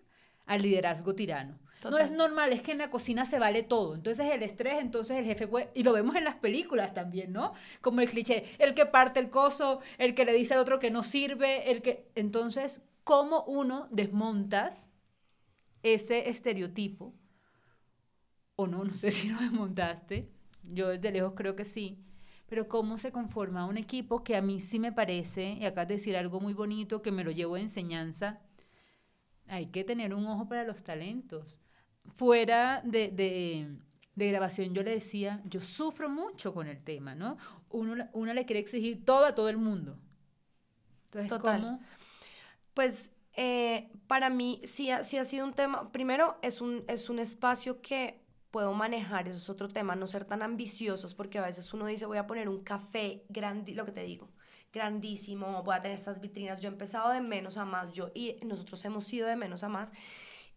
al liderazgo tirano. No es normal, es que en la cocina se vale todo. Entonces el estrés, entonces el jefe puede, y lo vemos en las películas también, ¿no? Como el cliché, el que parte el coso, el que le dice al otro que no sirve, el que... Entonces, ¿cómo uno desmontas ese estereotipo? O no, no sé *laughs* si lo desmontaste. Yo desde lejos creo que sí pero cómo se conforma un equipo que a mí sí me parece, y acá de decir algo muy bonito que me lo llevo de enseñanza, hay que tener un ojo para los talentos. Fuera de, de, de grabación yo le decía, yo sufro mucho con el tema, ¿no? Uno, uno le quiere exigir todo a todo el mundo. Entonces, Total. ¿cómo? Pues eh, para mí sí, ha- sí ha sido un tema, primero es un, es un espacio que puedo manejar, eso es otro tema, no ser tan ambiciosos, porque a veces uno dice voy a poner un café grande, lo que te digo, grandísimo, voy a tener estas vitrinas, yo he empezado de menos a más, yo y nosotros hemos ido de menos a más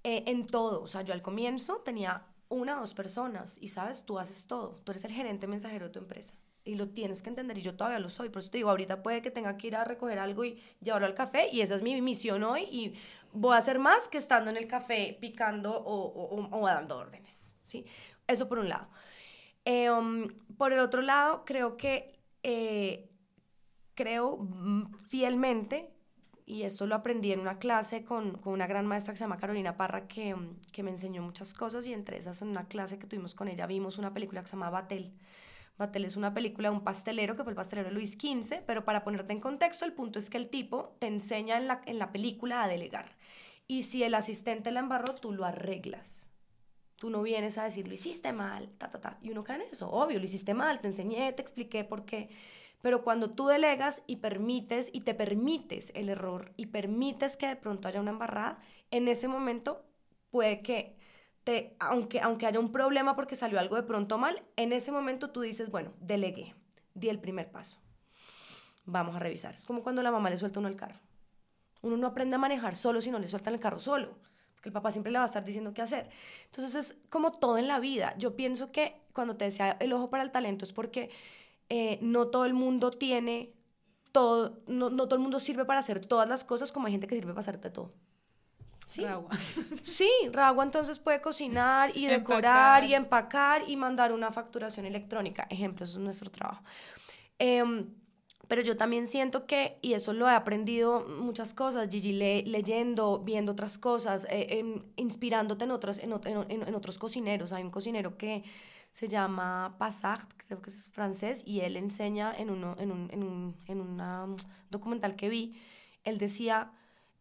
eh, en todo, o sea, yo al comienzo tenía una o dos personas y sabes, tú haces todo, tú eres el gerente mensajero de tu empresa y lo tienes que entender y yo todavía lo soy, por eso te digo, ahorita puede que tenga que ir a recoger algo y llevarlo al café y esa es mi misión hoy y voy a hacer más que estando en el café picando o, o- o- o dando órdenes, ¿sí? Eso por un lado. Eh, um, por el otro lado, creo que, eh, creo mm, fielmente, y esto lo aprendí en una clase con, con una gran maestra que se llama Carolina Parra, que, mm, que me enseñó muchas cosas, y entre esas, en una clase que tuvimos con ella, vimos una película que se llama Batel. Batel es una película de un pastelero, que fue el pastelero Luis XV, pero para ponerte en contexto, el punto es que el tipo te enseña en la, en la película a delegar. Y si el asistente la embarró, tú lo arreglas. Tú no vienes a decir, lo hiciste mal, ta, ta, ta. Y uno cae en eso, obvio, lo hiciste mal, te enseñé, te expliqué por qué. Pero cuando tú delegas y permites, y te permites el error, y permites que de pronto haya una embarrada, en ese momento puede que, te, aunque, aunque haya un problema porque salió algo de pronto mal, en ese momento tú dices, bueno, delegué, di el primer paso. Vamos a revisar. Es como cuando la mamá le suelta uno el carro. Uno no aprende a manejar solo si no le sueltan el carro solo porque el papá siempre le va a estar diciendo qué hacer. Entonces es como todo en la vida. Yo pienso que cuando te decía el ojo para el talento es porque eh, no todo el mundo tiene todo, no, no todo el mundo sirve para hacer todas las cosas como hay gente que sirve para hacerte todo. Sí, Ragua. *laughs* sí, Ragua entonces puede cocinar y decorar Empacar. y empacar y mandar una facturación electrónica. Ejemplo, eso es nuestro trabajo. Em, pero yo también siento que, y eso lo he aprendido muchas cosas, Gigi, le- leyendo, viendo otras cosas, eh, em, inspirándote en otros, en, en- en- otros cocineros. Hay un cocinero que se llama Passart, creo que es francés, y él enseña en, uno, en, un, en, un, en una mm, documental que vi, él decía,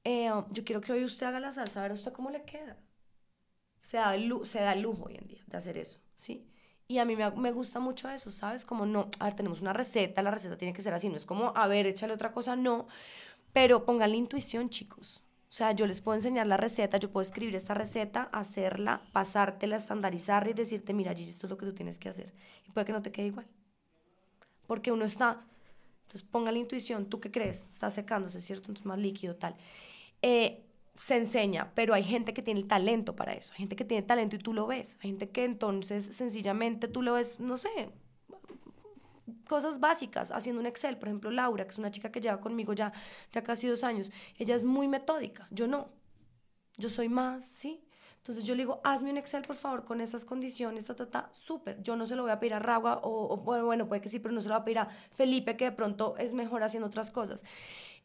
eh, yo quiero que hoy usted haga la salsa, a ver usted cómo le queda. Se da, el, se da el lujo hoy en día de hacer eso, ¿sí? Y a mí me, me gusta mucho eso, ¿sabes? Como no, a ver, tenemos una receta, la receta tiene que ser así, no es como, a ver, échale otra cosa, no. Pero pónganle intuición, chicos. O sea, yo les puedo enseñar la receta, yo puedo escribir esta receta, hacerla, pasártela, estandarizarla y decirte, mira, Gigi, esto es lo que tú tienes que hacer. Y puede que no te quede igual. Porque uno está, entonces póngale intuición, ¿tú qué crees? Está secándose, ¿cierto? Entonces más líquido, tal. Eh, se enseña, pero hay gente que tiene el talento para eso, hay gente que tiene talento y tú lo ves, hay gente que entonces sencillamente tú lo ves, no sé, cosas básicas, haciendo un Excel, por ejemplo, Laura, que es una chica que lleva conmigo ya, ya casi dos años, ella es muy metódica, yo no, yo soy más, ¿sí? Entonces yo le digo, hazme un Excel, por favor, con esas condiciones, ta, ta, ta, súper. Yo no se lo voy a pedir a Ragua, o, o, bueno, bueno, puede que sí, pero no se lo voy a pedir a Felipe, que de pronto es mejor haciendo otras cosas.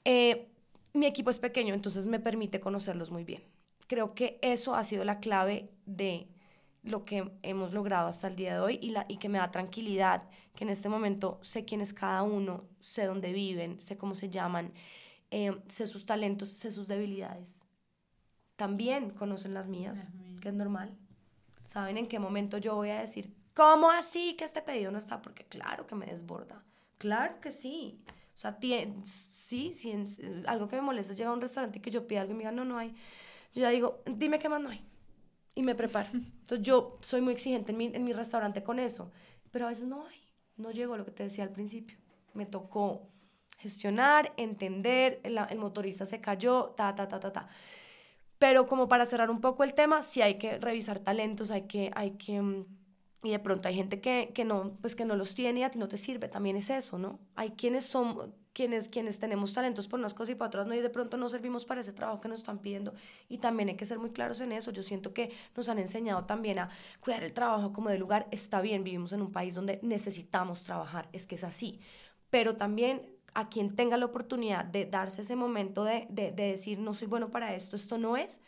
Eh, mi equipo es pequeño, entonces me permite conocerlos muy bien. Creo que eso ha sido la clave de lo que hemos logrado hasta el día de hoy y, la, y que me da tranquilidad, que en este momento sé quién es cada uno, sé dónde viven, sé cómo se llaman, eh, sé sus talentos, sé sus debilidades. También conocen las mías, Las mías. que es normal. Saben en qué momento yo voy a decir, ¿cómo así que este pedido no está? Porque claro que me desborda. Claro que sí. O sea, sí, sí, en- algo que me molesta es llegar a un restaurante y que yo pida algo y me digan, no, no hay. Yo ya digo, dime qué más no hay. Y me preparo. *laughs* Entonces yo soy muy exigente en mi, en mi restaurante con eso. Pero a veces no hay. No llegó lo que te decía al principio. Me tocó gestionar, entender, el, el motorista se cayó, ta, ta, ta, ta, ta. Pero como para cerrar un poco el tema, sí hay que revisar talentos, hay que, hay que, mm, y de pronto hay gente que, que no, pues que no los tiene y a ti no te sirve, también es eso, ¿no? Hay quienes son, quienes, quienes tenemos talentos por unas cosas y para otras no, y de pronto no servimos para ese trabajo que nos están pidiendo, y también hay que ser muy claros en eso, yo siento que nos han enseñado también a cuidar el trabajo como de lugar, está bien, vivimos en un país donde necesitamos trabajar, es que es así, pero también a quien tenga la oportunidad de darse ese momento de, de, de decir, no soy bueno para esto, esto no es,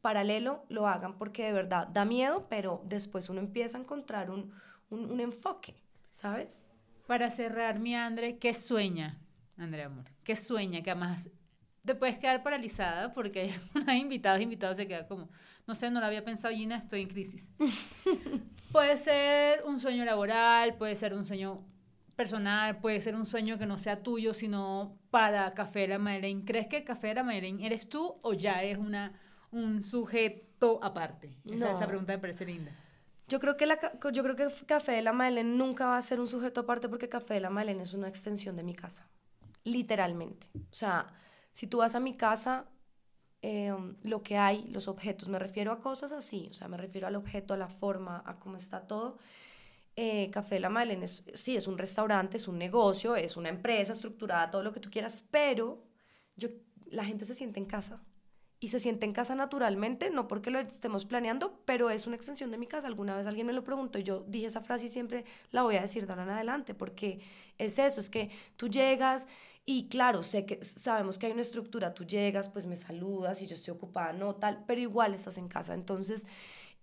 paralelo lo hagan porque de verdad da miedo, pero después uno empieza a encontrar un, un, un enfoque, ¿sabes? Para cerrar, mi André, ¿qué sueña, Andrea Amor? ¿Qué sueña? Que además te puedes quedar paralizada porque *laughs* hay unos invitados, invitados se queda como, no sé, no lo había pensado, Gina, estoy en crisis. *laughs* puede ser un sueño laboral, puede ser un sueño personal, puede ser un sueño que no sea tuyo, sino para Café de la Madeleine. ¿Crees que Café de la Madeleine eres tú o ya es una, un sujeto aparte? Esa, esa pregunta me parece linda. Yo creo, que la, yo creo que Café de la Madeleine nunca va a ser un sujeto aparte porque Café de la Madeleine es una extensión de mi casa. Literalmente. O sea, si tú vas a mi casa, em, lo que hay, los objetos, me refiero a cosas así, o sea, me refiero al objeto, a la forma, a cómo está todo. Eh, Café de la Madeleine es, sí, es un restaurante, es un negocio, es una empresa estructurada, todo lo que tú quieras, pero yo, la gente se siente en casa y se siente en casa naturalmente, no porque lo estemos planeando, pero es una extensión de mi casa. Alguna vez alguien me lo preguntó y yo dije esa frase y siempre la voy a decir de ahora en adelante, porque es eso, es que tú llegas y claro, sé que sabemos que hay una estructura, tú llegas, pues me saludas y yo estoy ocupada, no tal, pero igual estás en casa. Entonces,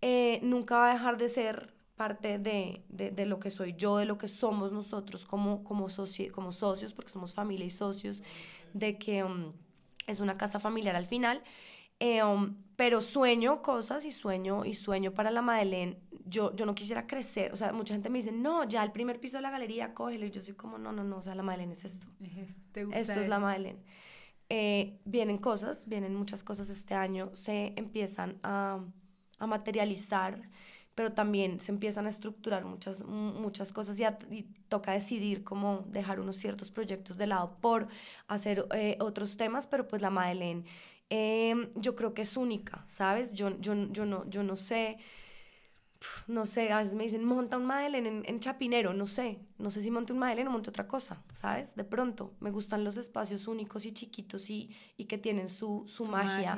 eh, nunca va a dejar de ser parte de, de, lo que soy yo, de lo que somos nosotros como, como, como socios, porque somos familia y socios, de que... Um, es una casa familiar al final, eh, um, pero sueño cosas y sueño y sueño para la Madeleine. Yo, yo no quisiera crecer, o sea, mucha gente me dice, no, ya el primer piso de la galería, cógelo. Y yo soy como, no, no, no, o sea, la Madeleine es esto. esto es la Madeleine. Eh, vienen cosas, vienen muchas cosas este año, se empiezan a, a materializar pero también se empiezan a estructurar muchas, muchas cosas y, toca decidir cómo dejar unos ciertos proyectos de lado por hacer eh, otros temas, pero pues la Madeleine em, yo creo que es única, ¿sabes? Yo, yo, yo, no, yo no sé, no sé, a veces me dicen, monta un Madeleine en, Chapinero, no sé, no sé si monte un Madeleine o monte otra cosa, ¿sabes? De pronto, me gustan los espacios únicos y chiquitos y, y que tienen su, su, magia.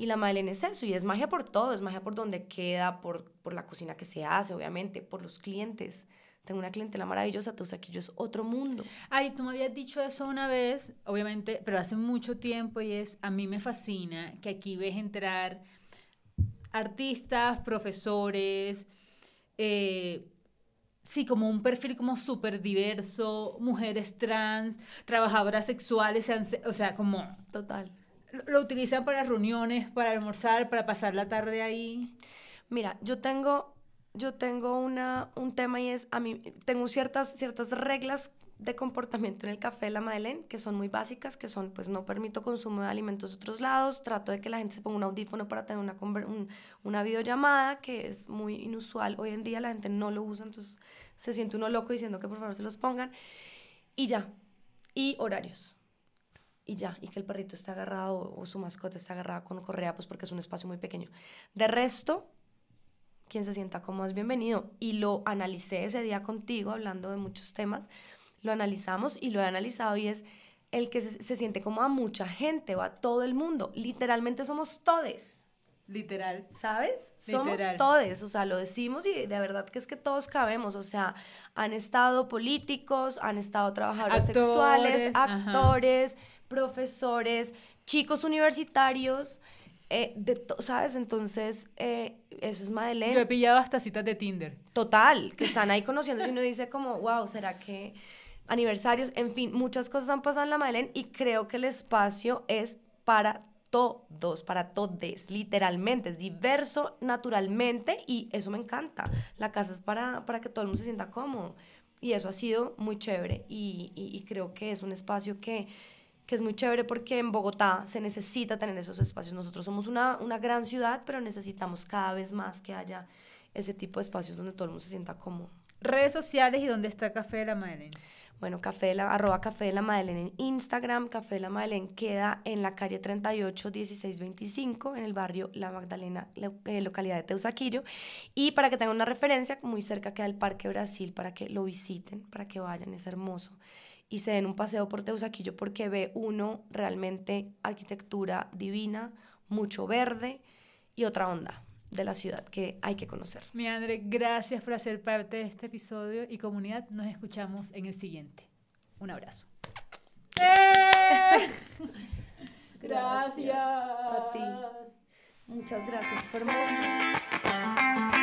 Y la Madeleine es eso, y es magia por todo, es magia por donde queda, por, por la cocina que se hace, obviamente, por los clientes. Tengo una clientela maravillosa, yo es otro mundo. Ay, tú me habías dicho eso una vez, obviamente, pero hace mucho tiempo y es, a mí me fascina que aquí ves entrar artistas, profesores, eh, sí, como un perfil como súper diverso, mujeres trans, trabajadoras sexuales, o sea, como... Total. ¿Lo utilizan para reuniones, para almorzar, para pasar la tarde ahí? Mira, yo tengo, yo tengo una, un tema y es, a mí, tengo ciertas, ciertas reglas de comportamiento en el café de la Madeleine, que son muy básicas, que son, pues no permito consumo de alimentos de otros lados, trato de que la gente se ponga un audífono para tener una, una videollamada, que es muy inusual. Hoy en día la gente no lo usa, entonces se siente uno loco diciendo que por favor se los pongan. Y ya. Y horarios y ya, y que el perrito esté agarrado o, su mascota esté agarrada con correa, pues porque es un espacio muy pequeño. De resto, quien se sienta como es bienvenido. Y lo analicé ese día contigo, hablando de muchos temas, lo analizamos y lo he analizado y es el que se, siente como a mucha gente o a todo el mundo. Literalmente somos todes. Literal. ¿Sabes? Somos todes, o sea, lo decimos y de verdad que es que todos cabemos, o sea, han estado políticos, han estado trabajadores sexuales, actores, profesores, chicos universitarios, eh, de ¿sabes? Entonces, eh, eso es Madeleine. Yo he pillado hasta citas de Tinder. Total, que están ahí conociendo y uno dice como, wow, ¿será que aniversarios? En fin, muchas cosas han pasado en la Madeleine y creo que el espacio es para todos, para todes, literalmente, es diverso naturalmente y eso me encanta. La casa es para, para que todo el mundo se sienta cómodo y eso ha sido muy chévere y creo que es un espacio que que es muy chévere porque en Bogotá se necesita tener esos espacios. Nosotros somos una, una gran ciudad, pero necesitamos cada vez más que haya ese tipo de espacios donde todo el mundo se sienta cómodo. Redes sociales y dónde está Café de la Madeleine. Bueno, Café de la, arroba Café de la Madeleine en Instagram. Café de la Madeleine queda en la calle 38 1625 en el barrio La Magdalena, eh, localidad de Teusaquillo. Y para que tengan una referencia, muy cerca queda el Parque Brasil para que lo visiten, para que vayan, es hermoso y se den un paseo por Teusaquillo porque ve uno realmente arquitectura divina, mucho verde y otra onda de la ciudad que hay que conocer. Mi André, gracias por hacer parte de este episodio y comunidad, nos escuchamos en el siguiente. Un abrazo. *laughs* ¡Eh! Gracias. A ti. Muchas gracias, fue hermoso.